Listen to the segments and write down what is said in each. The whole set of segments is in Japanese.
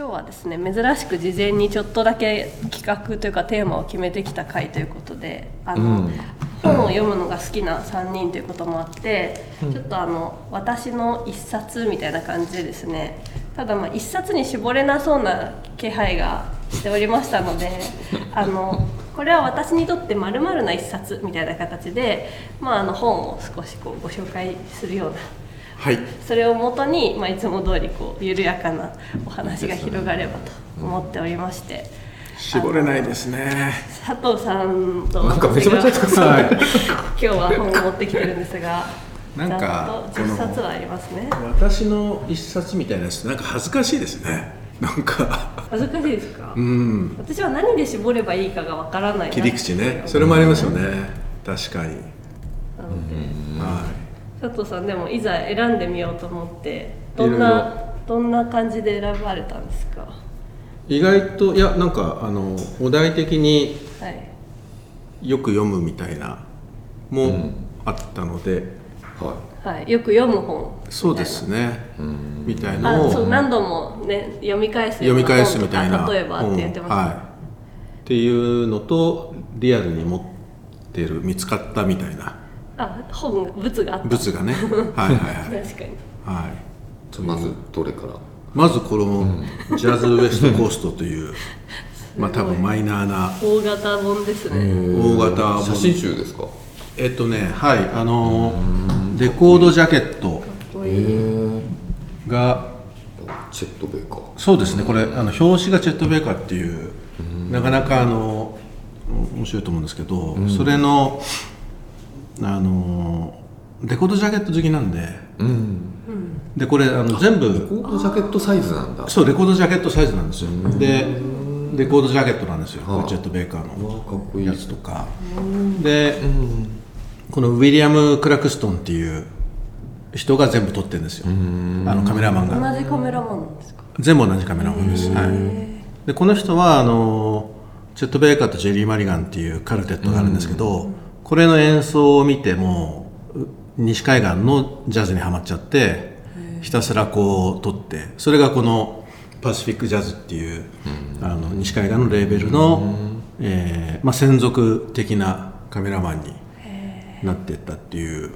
今日はですね珍しく事前にちょっとだけ企画というかテーマを決めてきた回ということであの、うん、本を読むのが好きな3人ということもあって、うん、ちょっとあの私の一冊みたいな感じでですねただまあ一冊に絞れなそうな気配がしておりましたので あのこれは私にとってまるな一冊みたいな形で、まあ、あの本を少しこうご紹介するようなはい、それをもとに、まあ、いつも通りこう緩やかなお話が広がればと思っておりまして。絞れないですね。佐藤さんと。なんかめちゃめちゃはい、今日は本を持ってきてるんですがなんか10冊はありますね。私の一冊みたいなやつなんか恥ずかしいですね。なんか。恥ずかしいですか？うん。私は何で絞ればいいかがわからない切り口ね。それもありますよね。確かに。なので、はい佐藤さんでもいざ選んでみようと思ってどんなどんな感じで選ばれたんですか？意外といやなんかあのお題的によく読むみたいなもあったので、はい、はい、よく読む本そうですね。みたいなのを。そう何度もね読み返す読み返すみたいな。例えばって言ってます、はい、っていうのとリアルに持ってる見つかったみたいなあ本物があった。物がね。はいはいはい。確かに。はい。まずどれから？まずこの「ジャズウエストコースト」という まあ多分マイナーな。大型本ですね。大型本。写真集ですか？えっとねはいあのレコードジャケット。がチェット・ベーカー。そうですね。これあの表紙がチェット・ベーカーっていうなかなかあの面白いと思うんですけどそれのあのレコードジャケット好きなんで、うん、でこれあの全部。レコードジャケットサイズなんだ。そうレコードジャケットサイズなんですよ。でレコードジャケットなんですよ。コチェット・ベーカーの。やつとか。でこのウィリアム・クラクストンっていう人が全部撮ってるんですよ。あのカメラマンが。同じカメラマンですか？全部同じカメラマンです、はい、でこの人はあのチェット・ベーカーとジェリー・マリガンっていうカルテットがあるんですけど、これの演奏を見ても西海岸のジャズにはまっちゃってひたすらこう撮ってそれがこのパシフィックジャズっていう、あの西海岸のレーベルの、えーまあ、専属的なカメラマンになっていったっていう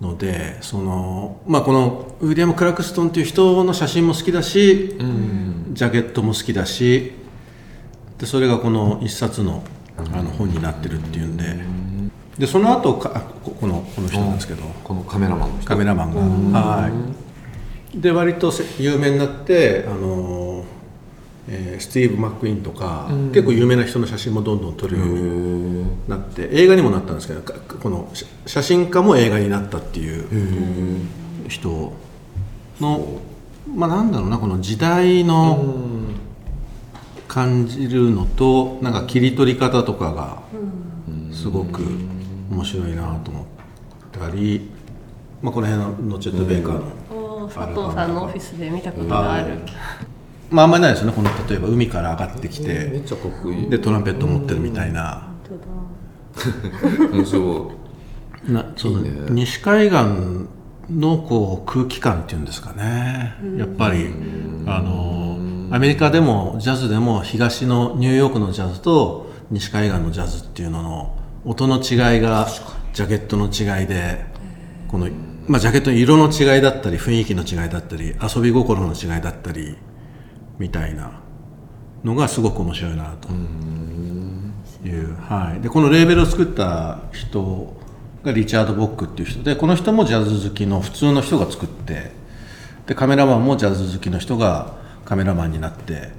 のでその、まあ、このウィリアム・クラクストンっていう人の写真も好きだし、ジャケットも好きだしでそれがこの一冊のあの本になってるっていうんで。でその後かこのこの人なんですけど。このカメラマンカメラマンが。はい。で割と有名になってあの、えー、スティーブ・マックイーンとか、結構有名な人の写真もどんどん撮るようになって映画にもなったんですけどこの写真家も映画になったっていう人のまあなんだろうなこの時代の感じるのとなんか切り取り方とかがすごく。面白いなと思ったり、まあ、この辺のチェット・ベーカーの、佐藤さんのオフィスで見たことがある、まああんまりないですよね。この例えば海から上がってきて、めっちゃかっこいい。でトランペット持ってるみたいな、面白いなその、ね、西海岸のこう空気感っていうんですかね、やっぱりあのアメリカでもジャズでも東のニューヨークのジャズと西海岸のジャズっていうのの音の違いがジャケットの違いでこの、まあ、ジャケットの色の違いだったり雰囲気の違いだったり遊び心の違いだったりみたいなのがすごく面白いなと。いう、はい、でこのレーベルを作った人がリチャード・ボックっていう人でこの人もジャズ好きの普通の人が作ってでカメラマンもジャズ好きの人がカメラマンになって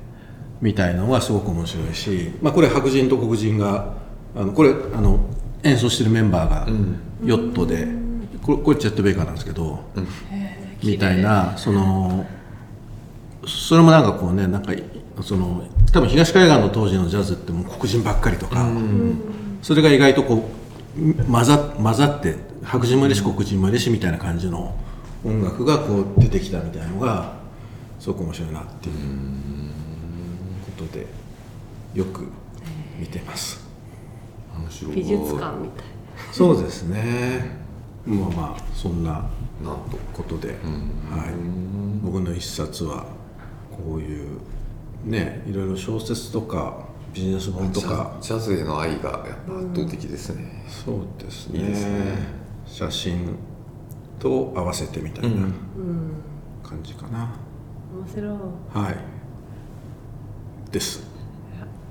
みたいのがすごく面白いし、まあ、これ白人と黒人があのこれあの演奏してるメンバーがヨットで、これこれチェット・ベイカーなんですけど、みたいなそのそれもなんかこうねなんかその多分東海岸の当時のジャズってもう黒人ばっかりとか、それが意外とこう混ざ混ざって白人もいるし黒人もいるしみたいな感じの音楽がこう出てきたみたいなのがすごく面白いなっていうことでよく見てます。美術館みたいそうですね。まあまあそんなことで、はい、僕の一冊はこういうねいろいろ小説とかビジネス本とジかャジャズへの愛がやっぱ圧倒的ですね、そうですね。いいですね。写真と合わせてみたいなうん。感じかな、面白い。はい。です。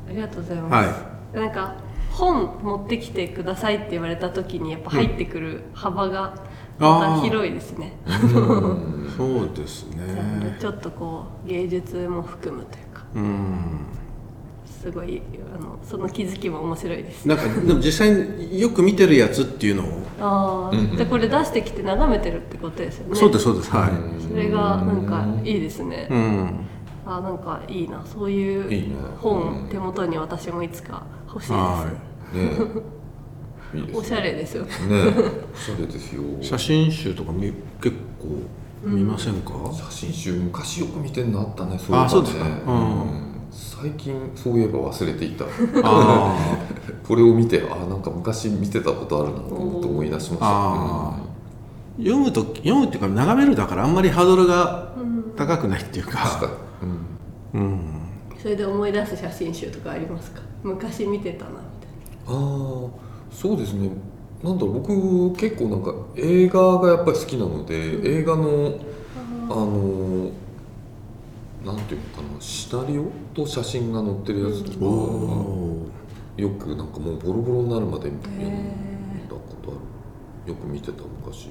ありがとうございます、はなんか本持ってきてくださいって言われた時にやっぱ入ってくる幅がまた広いですね、そうですね。ちょっとこう芸術も含むというか。うんすごいあのその気づきも面白いです。なんかでも実際によく見てるやつっていうのを、ああ、じゃあこれ出してきて眺めてるってことですよね。そうですそうです。はい。それがなんかいいですね、うんあなんかいいな。そういういいね。本手元に私もいつか欲しいです、はねえ。いいですね。おしゃれですよ。ねえ。おしゃれですよ。い 写真集とかみ結構見ませんか、写真集昔よく見てんのあったね。そういえばね。あそうですか。うん。ん最近そういえば忘れていた。あ これを見てあなんか昔見てたことあるなと思い出しました。読むと読むっていうか眺めるだからあんまりハードルが高くないっていう確かうん。うん、それで思い出す写真集とかありますか？昔見てたなみたいああそうですね。なんだろう僕結構なんか映画がやっぱり好きなので、映画のあのなんていうのかなシナリオと写真が載ってるやつとか、およくなんかもうボロボロになるまで読んだことある。よく見てた昔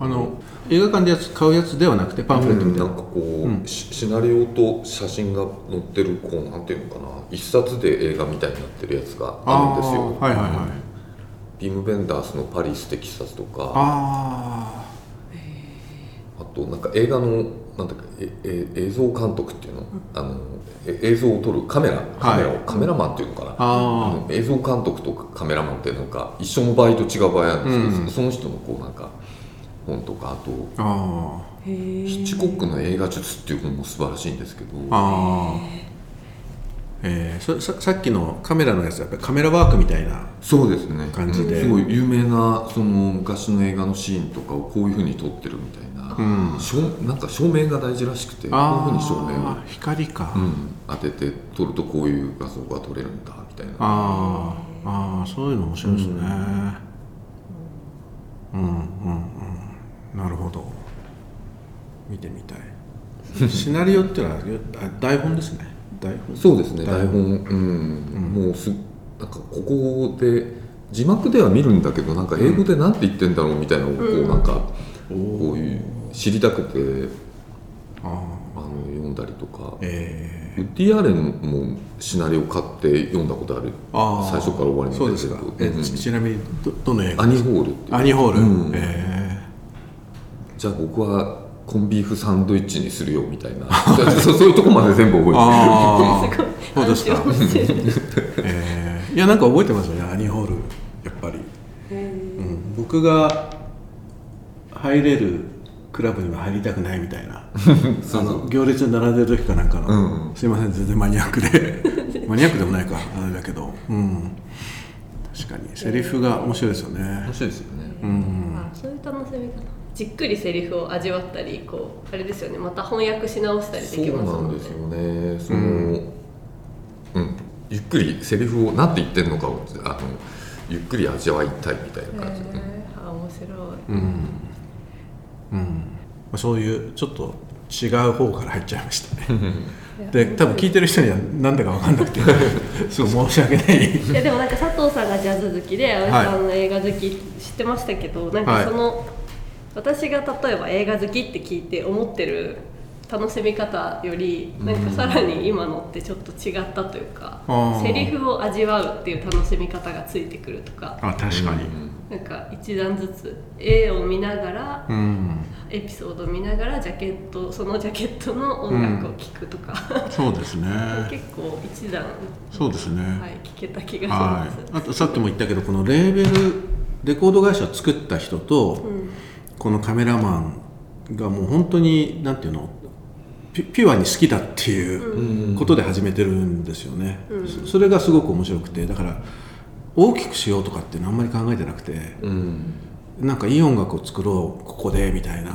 あの映画館でやつ買うやつではなくてパンフレットみたいな、なんかこう、シシナリオと写真が載ってるこうなんていうのかな。一冊で映画みたいになってるやつがあるんですよ。はいはいはい。ビム・ベンダースの「パリス・テキサス」とか。ああとなんか映画のなんだっけええ映像監督っていうの,、あのえ映像を撮るカメラ。カメラを、カメラマンっていうのかな。あの映像監督とカメラマンってなんか一緒の場合と違う場合あるんですけど、その人のこうなんか本とかあとああヒッチコックの映画術っていう本も素晴らしいんですけど。ああえー、そささっきのカメラのやつはやっぱりカメラワークみたいなそうですね。感じで。すごい有名なその昔の映画のシーンとかをこういうふうに撮ってるみたいな、照なんか照明が大事らしくてこういうふうに照明を光か、うん、当てて撮るとこういう画像が撮れるんだみたいな。あー。あーそういうの面白いですね。うん。うんうんなるほど見てみたい。シナリオっていうのはあ台本ですね。台本。そうですね。台本。うん、もうすなんかここで字幕では見るんだけどなんか英語でなんて言ってんだろうみたいなのをこうなんか、こういう知りたくてああの読んだりとか。ー。えウッディ・アレンもシナリオ買って読んだことある。あー。最初から終わりー、そうですか。えうん。ちちなみにどどの映画？アニホールっていう。アニホール、うん。えじゃあ僕はコンビーフサンドイッチにするよみたいな。そうそういうとこまで全部覚えてる。あ あそうですかえー。いやなんか覚えてますよねアニホール。やっぱり、うん、僕が入れるクラブには入りたくないみたいな。あの行列に並んでる時かなんかの、うんうん。すいません全然マニアックで。マニアックでもないかあれだけど。うん。確かに。セリフが面白いですよね。面白いですよね、あそういう楽しみ方じっくりセリフを味わったりこうあれですよね。また翻訳し直したりでそうきますなんもんねですよね。その、うん。ゆっくりセリフを何て言ってるのかをあのゆっくり味わいたいみたいな感じ。で、へー。あ面白い、うん。うん。まあそういうちょっと違う方から入っちゃいましたね。で多分聞いてる人には何だか分かんなくてすごい申し訳ない。いやでもなんか佐藤さんがジャズ好きで阿部さんの映画好き知ってましたけど、なんかその、私が例えば映画好きって聞いて思ってる楽しみ方よりなんかさらに今のってちょっと違ったというか、あー。セリフを味わうっていう楽しみ方がついてくるとか、あ確かに。なんか一段ずつ絵を見ながら、うん。エピソードを見ながらジャケットそのジャケットの音楽を聴くとか、そうですね。結構一段、そうですね。はい、聴けた気がしはます。い、あとさっきも言ったけどこのレーベルレコード会社を作った人と、このカメラマンがもう本当になんていうのピピュアに好きだっていうことで始めてるんですよね、そそれがすごく面白くてだから大きくしようとかっていうのはあんまり考えてなくて、うん。なんかいい音楽を作ろうここでみたいな、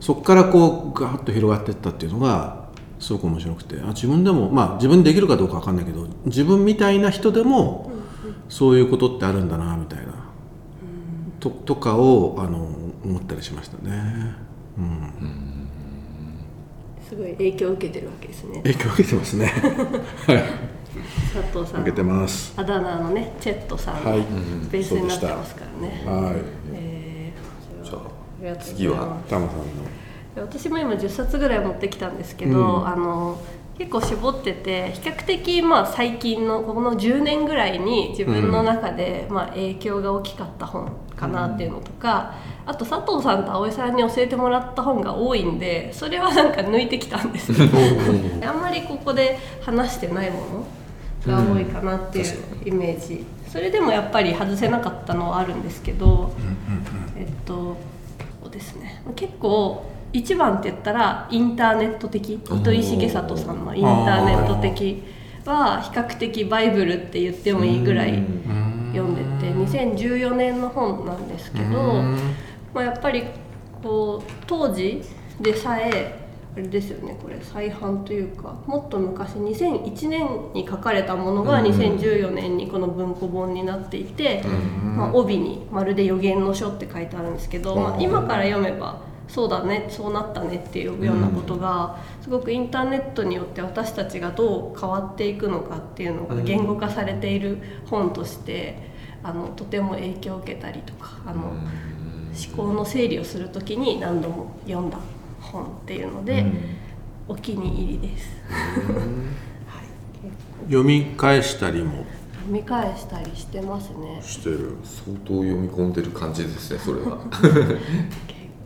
そこからこうガーッと広がっていったっていうのがすごく面白くてあ自分でもまあ自分でできるかどうか分かんないけど自分みたいな人でもそういうことってあるんだなみたいな、ととかをあの思ったりしましたね。うん。すごい影響を受けてるわけですね。影響を受けてますね。はい。佐藤さん。受けてます。あだ名のねチェットさん。のはい。ベースになってますからね、はい。えーじゃあありがとうございます。次はタマさんの。私も今10冊ぐらい持ってきたんですけど、うん。あの結構絞ってて比較的まあ最近のこの10年ぐらいに自分の中でまあ影響が大きかった本かなっていうのとか、あと佐藤さんと葵さんに教えてもらった本が多いんでそれはなんか抜いてきたんです。よあんまりここで話してないものが多いかなっていうイメージ、それでもやっぱり外せなかったのはあるんですけど、えっとそうですね。結構一番って言ったらインターネット的糸井重里さんのインターネット的は比較的バイブルって言ってもいいぐらい読んでて2014年の本なんですけど、まあ、やっぱりこう当時でさえあれですよねこれ再版というかもっと昔2001年に書かれたものが2014年にこの文庫本になっていて、まあ、帯に「まるで予言の書」って書いてあるんですけど、まあ、今から読めばそうだねそうなったねっていうようなことがすごくインターネットによって私たちがどう変わっていくのかっていうのが言語化されている本としてあのとても影響を受けたりとかあの思考の整理をする時に何度も読んだ本っていうのでお気に入りです。はい、読み返したりも。読み返したりしてますね。してる。相当読み込んでる感じですねそれは。結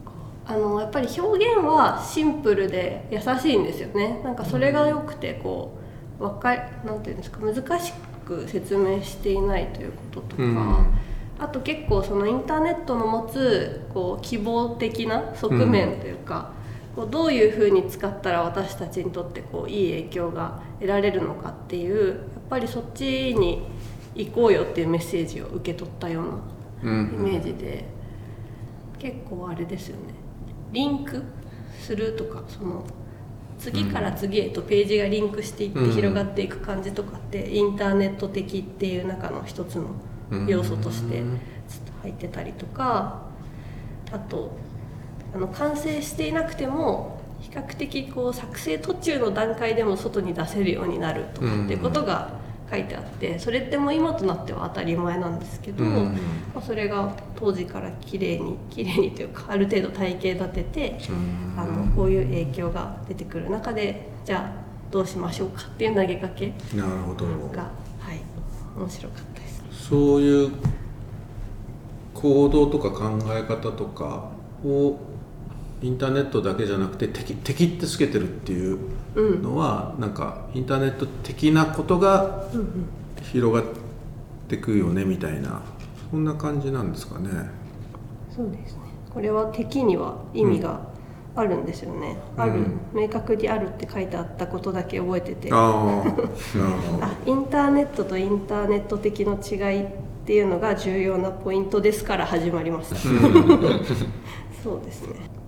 構。あのやっぱり表現はシンプルで優しいんですよね。なんかそれが良くてこうわかなんていうんですか難しく説明していないということとか、うんあと結構そのインターネットの持つこう希望的な側面というか、こうどういうふうに使ったら私たちにとってこういい影響が得られるのかっていうやっぱりそっちに行こうよっていうメッセージを受け取ったようなうん。イメージで、結構あれですよね。リンクするとかその次から次へとページがリンクしていってうん広がっていく感じとかって、インターネット的っていう中の一つの要素としてうん入ってたりとかあとあの完成していなくても比較的こう作成途中の段階でも外に出せるようになるとかっていうことが書いてあってそれってもう今となっては当たり前なんですけど、うん。まあ、それが当時から綺麗に綺麗にというかある程度体系立ててあのこういう影響が出てくる中でじゃあどうしましょうかっていう投げかけなるほど。が、はい、面白かったです。そういう行動とか考え方とかをインターネットだけじゃなくて敵敵ってつけてるっていううんのは、なんかインターネット的なことが広がってくよねみたいなそんな感じなんですかね。そうですねこれは敵には意味があるんですよね、ある明確にあるって書いてあったことだけ覚えてて。あインターネットとインターネット的の違いっていうのが重要なポイントですから始まりました そうですね。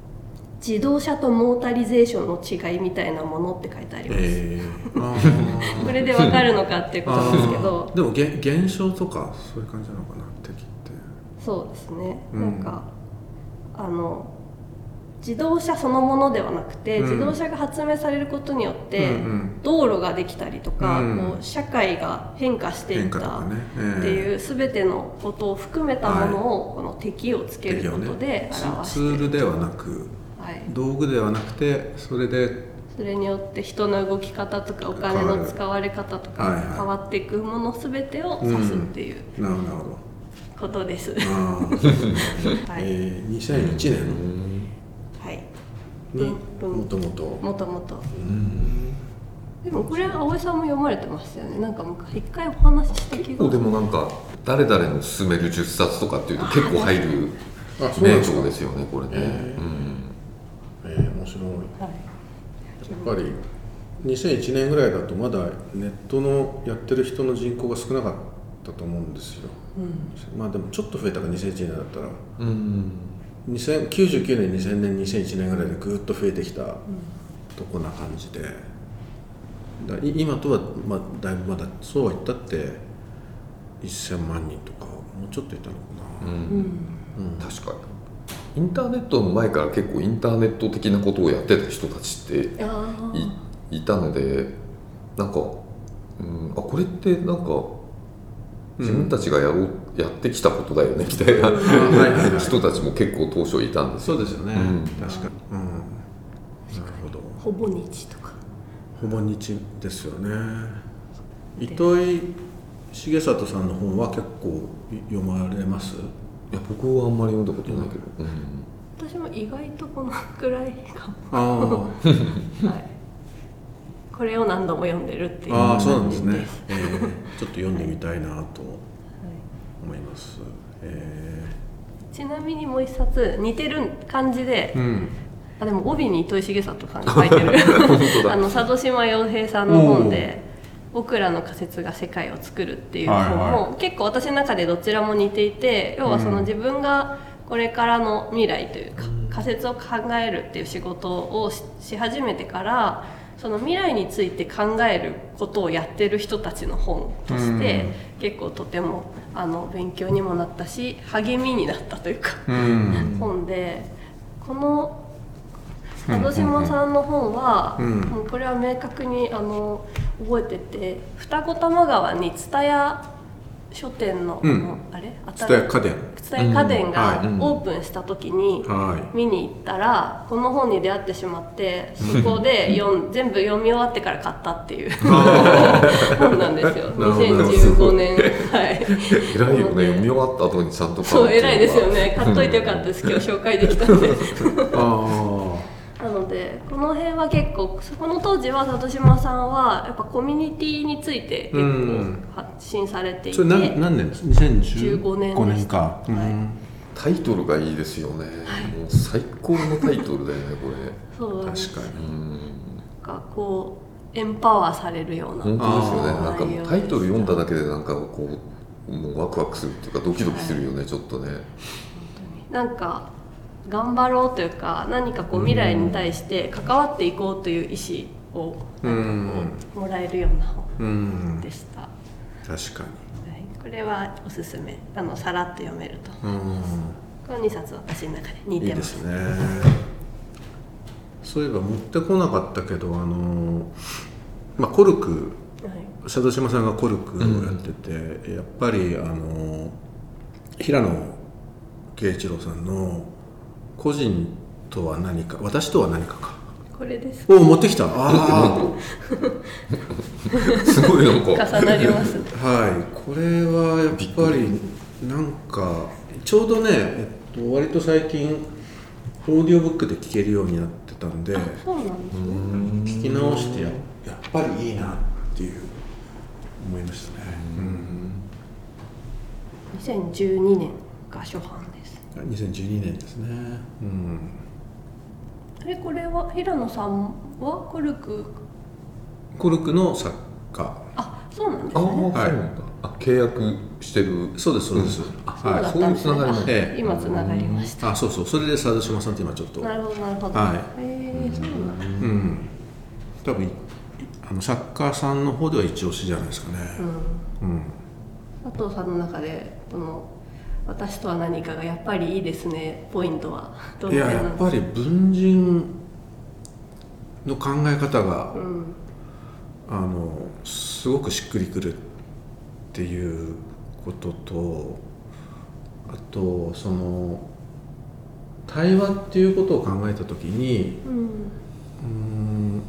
自動車とモータリゼーションの違いみたいなものって書いてあります、えー、これでわかるのかっていうことなんですけど。でもげ現象とかそういう感じなのかな敵って。そうですね、うん。なんかあの自動車そのものではなくて、うん。自動車が発明されることによって、うんうん。道路ができたりとか、うん。こう社会が変化していったっていう全てのことを含めたものを、この敵をつけることで表してる。ツールではなくはい、道具ではなくてそれでそれによって人の動き方とかお金の使われ方とか変わっていくもの全てを指すっていうなるほどことです、はい、えー、2001年はいにうんもともと。もともと。でもこれは葵さんも読まれてましたよね。なんか昔一回お話しした気が。でもなんか誰々の勧める10冊とかっていうと結構入るあそうなん名です。か著ですよねこれね、えー。うん。えー、面白い。はい。やっぱり2001年ぐらいだとまだネットのやってる人の人口が少なかったと思うんですよ、まあでもちょっと増えたか2001年だったら。うん。2000 99年2000年2001年ぐらいでぐーっと増えてきたとこな感じで、だ今とは、まあ、だいぶまだそうは言ったって1000万人とかもうちょっといたのかな、うん。確かに。インターネットの前から結構インターネット的なことをやってた人たちってあいいたのでなんか、うん、あこれってなんか自分たちがやろう、やってきたことだよねみたいな。人たちも結構当初いたんですよ。そうですよね、うん。確かに、うん、なるほど。ほぼ日とか。ほぼ日ですよね。糸井重里さんの本は結構読まれます？いや僕はあんまり読んだことないけど、うん。私も意外とこのくらいかも。ああ。はい。これを何度も読んでるっていう。ああそうなんですね、えーちょっと読んでみたいなと。思います、えちなみにもう一冊似てる感じで、ーうん。あでも帯に糸井重里さんが書いてる。あの佐渡島洋平さんの本で「僕らの仮説が世界を作る」っていう本も、はい。は結構私の中でどちらも似ていて要はその自分がこれからの未来というか、仮説を考えるっていう仕事をしし始めてからその未来について考えることをやってる人たちの本として、結構とてもあの勉強にもなったし励みになったというか。うん。本でこの佐渡島さんの本は、うん。もうこれは明確にあの覚えてて二子玉川に蔦屋書店の,、うん。あれ？蔦屋家電。家電がオープンした時に、はい。見に行ったらこの本に出会ってしまってそこで読ん全部読み終わってから買ったっていう。本なんですよ。なるほど。2015年。はい。偉いよね。読み終わった後にちゃんと買そう偉いですよね。買っといてよかったです。今日紹介できたんで。あなのでこの辺は結構そこの当時は里島さんはやっぱコミュニティについて結うん。構発信されていて、あそれ何何年です？2015 15年5です年か、うん。はい。タイトルがいいですよね、もう最高のタイトルだよねこれ。そう確かに。うんなんかこうエンパワーされるような本当ですよね。なんかタイトル読んだだけでなんかこうもうワクワクするっていうかドキドキするよね、ちょっとね。なんか頑張ろうというか何かこう未来に対して関わっていこうという意思をなんかこうもらえるような本うんでした、は確かい、これはおすすめ。あのさらっと読めると。にうんこの2冊私の中で似いいてます。ですね。そういえば持ってこなかったけどあのまあコルク。はい。佐渡島さんがコルクをやってて、やっぱりあの平野啓一郎さんの「個人とは何か私とは何かかこれです」おお持ってきた。あ すごいなんか。重なります。はい。これはやっぱりなんかちょうどね、えっと、割と最近オーディオブックで聴けるようになってたんでそうなんですね。聞き直してややっぱりいいなっていう思いましたね、2012年が初版です。うん、2012年ですね。うんえこれは平野さんはコルク？コルクの作家。あそうなんですああ、ねそうなんだ。あ契約してる。そうですそうです、あそうだはいったんですね。そういうつながりもあええ。今つながりました。あそうそう。それで佐渡島さんって今ちょっと。なるほどなるほど。はい。へえそうなんだ。うん。多分いあの作家さんの方では一押しじゃないですかね。うん、佐藤さんの中でこの私とは何かがやっぱりいいですねポイントは。どのいややっぱり文人の考え方が、うん。あのすごくしっくりくるっていうこととあとその対話っていうことを考えた時にうん。うーん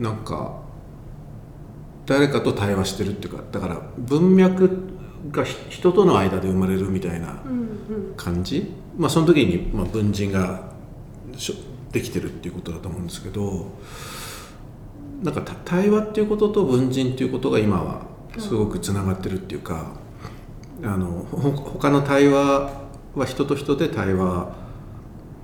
なんか誰かと対話してるっていうかだから文脈が人との間で生まれるみたいなうんうん、まあ、その時に、ま、文人ができてるっていうことだと思うんですけどなんか対話っていうことと文人っていうことが今はすごくつながってるっていうか、あの他の対話は人と人で対話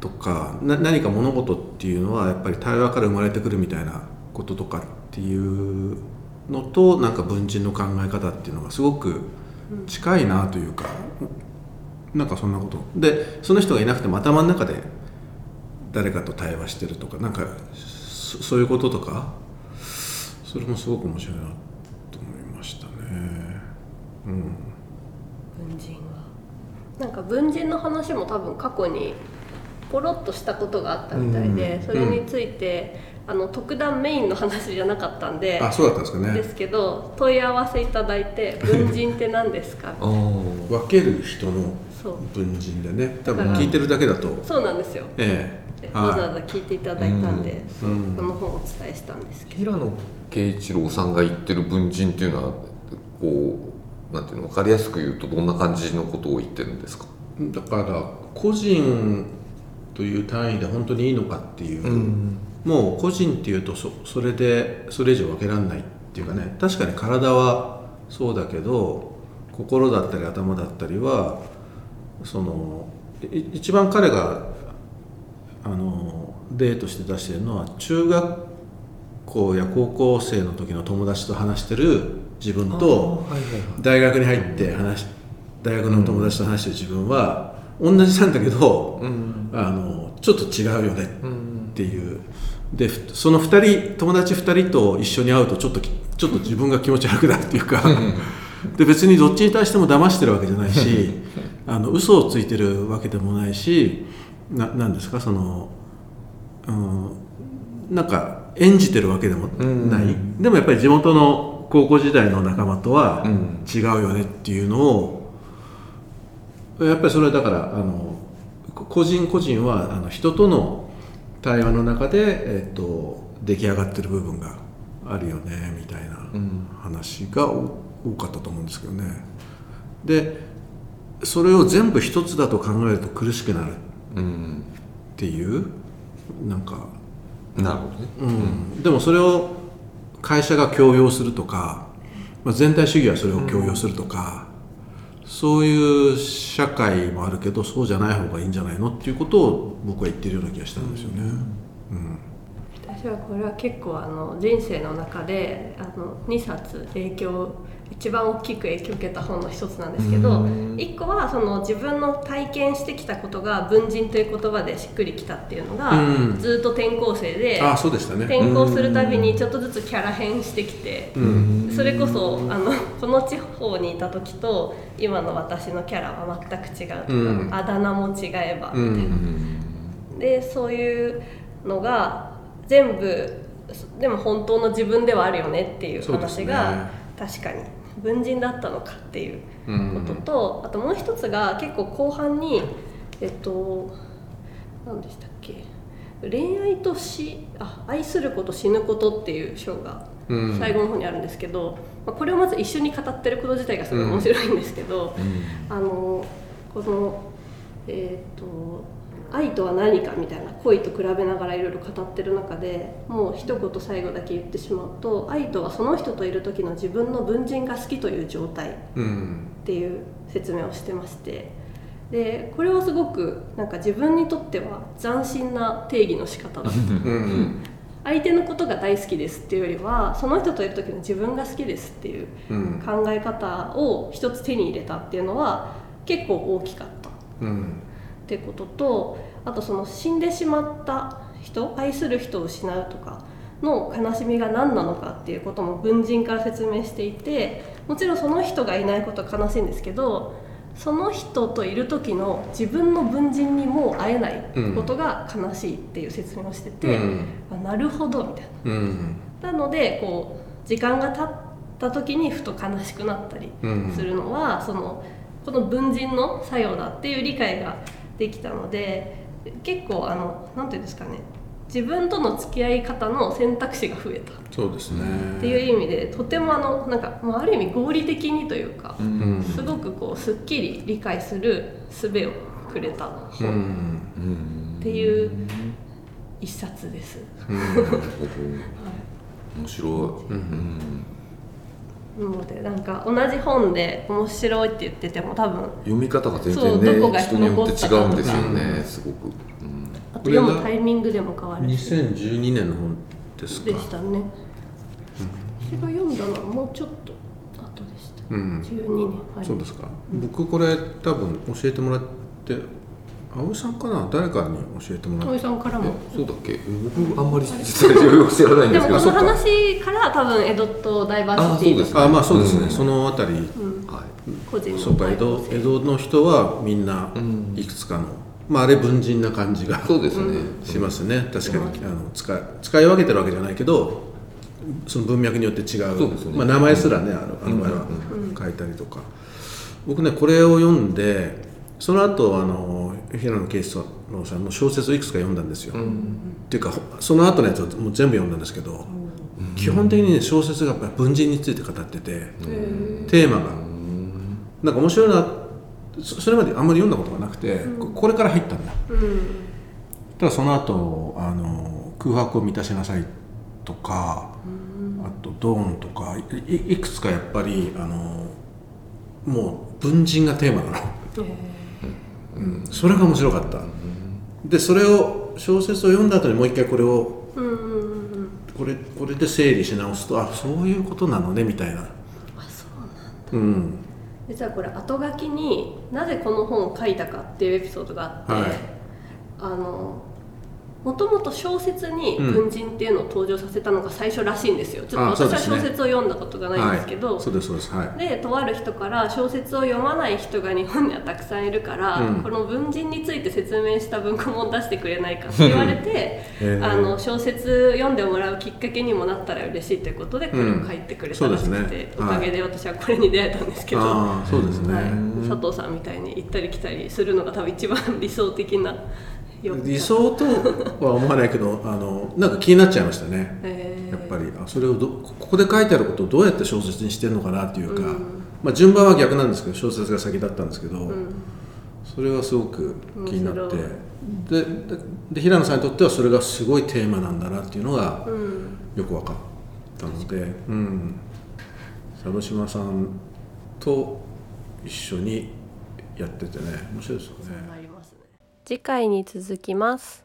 とか何か物事っていうのはやっぱり対話から生まれてくるみたいなこととかっていうのとなんか文人の考え方っていうのがすごく近いなというか、なんかそんなこと。でその人がいなくても頭の中で誰かと対話してるとかなんかそそういうこととかそれもすごく面白いなと思いましたね。うん。文人は。なんか文人の話も多分過去にポロッとしたことがあったみたいで、それについて、あの特段メインの話じゃなかったんであそうだったんですかね。ですけど問い合わせいただいて「文人って何ですか?」分ける人のそう。文人でね。多分聞いてるだけだと。そうなんですよ。ええ。でわざわざ聞いていただいたんで、そううんこの本をお伝えしたんですけど、平野啓一郎さんが言ってる文人っていうのはこうなんていうの分かりやすく言うとどんな感じのことを言ってるんですか？だから個人という単位で本当にいいのかっていう、もう個人っていうとそそれでそれ以上分けられないっていうかね確かに体はそうだけど心だったり頭だったりはそのい一番彼があの例として出してるのは中学校や高校生の時の友達と話してる自分と大学に入って話し大学の友達と話してる自分は同じなんだけど、あのちょっと違うよねっていう、でふその2人友達2人と一緒に会うとちょっときちょっと自分が気持ち悪くなるっていうか。で別にどっちに対しても騙してるわけじゃないしあの嘘をついてるわけでもないしななんですか？その、うん、なんか演じてるわけでもない、でもやっぱり地元の高校時代の仲間とは違うよねっていうのをやっぱりそれはだからあのこ個人個人はあの人との対話の中で、えっと出来上がってる部分があるよねみたいな話がお多かったと思うんですけどね。でそれを全部一つだと考えると苦しくなるうんっていうなんかなるほどね。うん、でもそれを会社が強要するとか、まあ、全体主義はそれを強要するとか、そういう社会もあるけどそうじゃない方がいいんじゃないのっていうことを僕は言ってるような気がしたんですよね。うん私はこれは結構あの人生の中であの2冊影響一番大きく影響を受けた本の一つなんですけど1個はその自分の体験してきたことが文人という言葉でしっくりきたっていうのが、うん。ずっと転校生でああそうでしたね。転校するたびにちょっとずつキャラ変してきて、うん。それこそあのこの地方にいた時と今の私のキャラは全く違うとか、うん。あだ名も違えばみたいな。うん。でそういうのが全部でも本当の自分ではあるよねっていう話が、確かに。文人だったのかっていうことと、あともう一つが結構後半にえっと何でしたっけ。恋愛と死あ愛すること死ぬことっていう章がうん。最後の方にあるんですけど、まあ、これをまず一緒に語ってること自体がすごい面白いんですけど、あのこのえっ、と愛とは何かみたいな恋と比べながらいろいろ語ってる中でもう一言最後だけ言ってしまうと愛とはその人といる時の自分の文人が好きという状態っうんていう説明をしてましてでこれはすごくなんか自分にとっては斬新な定義の仕方だった。うん。相手のことが大好きですっていうよりはその人といる時の自分が好きですっていううん。考え方を一つ手に入れたっていうのは結構大きかったうん。ってこととあとその死んでしまった人愛する人を失うとかの悲しみが何なのかっていうことも文人から説明していてもちろんその人がいないことは悲しいんですけどその人といる時の自分の文人にもう会えないことが悲しいっていう説明をしてて、うん。あなるほどみたいな。うん。なのでこう時間が経った時にふと悲しくなったりうん。するのは、そのこの文人の作用だっていう理解ができたので結構あのなんていうんですかね。自分との付き合い方の選択肢が増えた。っそうですね。ていう意味でとてもあのなんか、まあ、ある意味合理的にというか、うん。すごくこうすっきり理解する術をくれた。う本ん。っていう一冊です。面白い、うんなのでなんか同じ本で面白いって言ってても多分読み方が全然どこがね人によって違うんですよね、かすごく、うん。あと読むタイミングでも変わる。し2012年の本ですか。でしたね。私が読んだのはもうちょっと後でした、うん。12年はいそうですか、僕これ多分教えてもらって葵さんかな？誰かに教えてもら葵ったさんからも。えそうだっけ？僕あんまり実はよく知らないんでけど。ですもこの話から多分エドとダイバーシティとかあまあそうですね、うん。そのあたり、はい。個人のそうか江戸江戸の人はみんなうん。いくつかの、まああれ文人な感じがそうですね、しますね。確かに。あの使い使い分けてるわけじゃないけどその文脈によって違う。そうですね。まあ、名前すらねあのあの場合は書いたりとか、僕ねこれを読んでその後あの平野啓一郎さんの小説をいくつか読んだんですよ、っていうかほその後のやつをもう全部読んだんですけど、基本的にね小説がやっぱり文人について語ってて、テーマが、なんか面白いなそそれまであんまり読んだことがなくて、ここれから入ったんだ。ただその後あの空白を満たしなさいとか、あとドーンとかいくつかやっぱりあのもう文人がテーマなの、うん。それが面白かった、でそれを小説を読んだ後にもう一回これをうんうんうんうん。これこれで整理し直すとあそういうことなのねみたいな。あそうなんだ。うん。実はこれ後書きになぜこの本を書いたかっていうエピソードがあって、はい。あのもともと小説にうん。文人っていうのを登場させたのが最初らしいんですよ、ちょっと私は小説を読んだことがないんですけど、はい、そうですそうです。はい。でとある人から小説を読まない人が日本にはたくさんいるから、うん。この文人について説明した文庫本出してくれないかって言われて へー。あの小説読んでもらうきっかけにもなったら嬉しいということでこれを書いてくれたらしくて、うんね。おかげで私はこれに出会えたんですけど、そうですね、はい、佐藤さんみたいに行ったり来たりするのが多分一番理想的なよ理想とは思わないけどあのなんか気になっちゃいましたね。やっぱり。あそれをどここで書いてあることをどうやって小説にしてるのかなっていうか、うん。まあ、順番は逆なんですけど小説が先だったんですけど、うん。それがすごく気になって。面ででで平野さんにとってはそれがすごいテーマなんだなっていうのがうん。よく分かったので、うん、佐渡島さんと一緒にやっててね面白いですよね次回に続きます。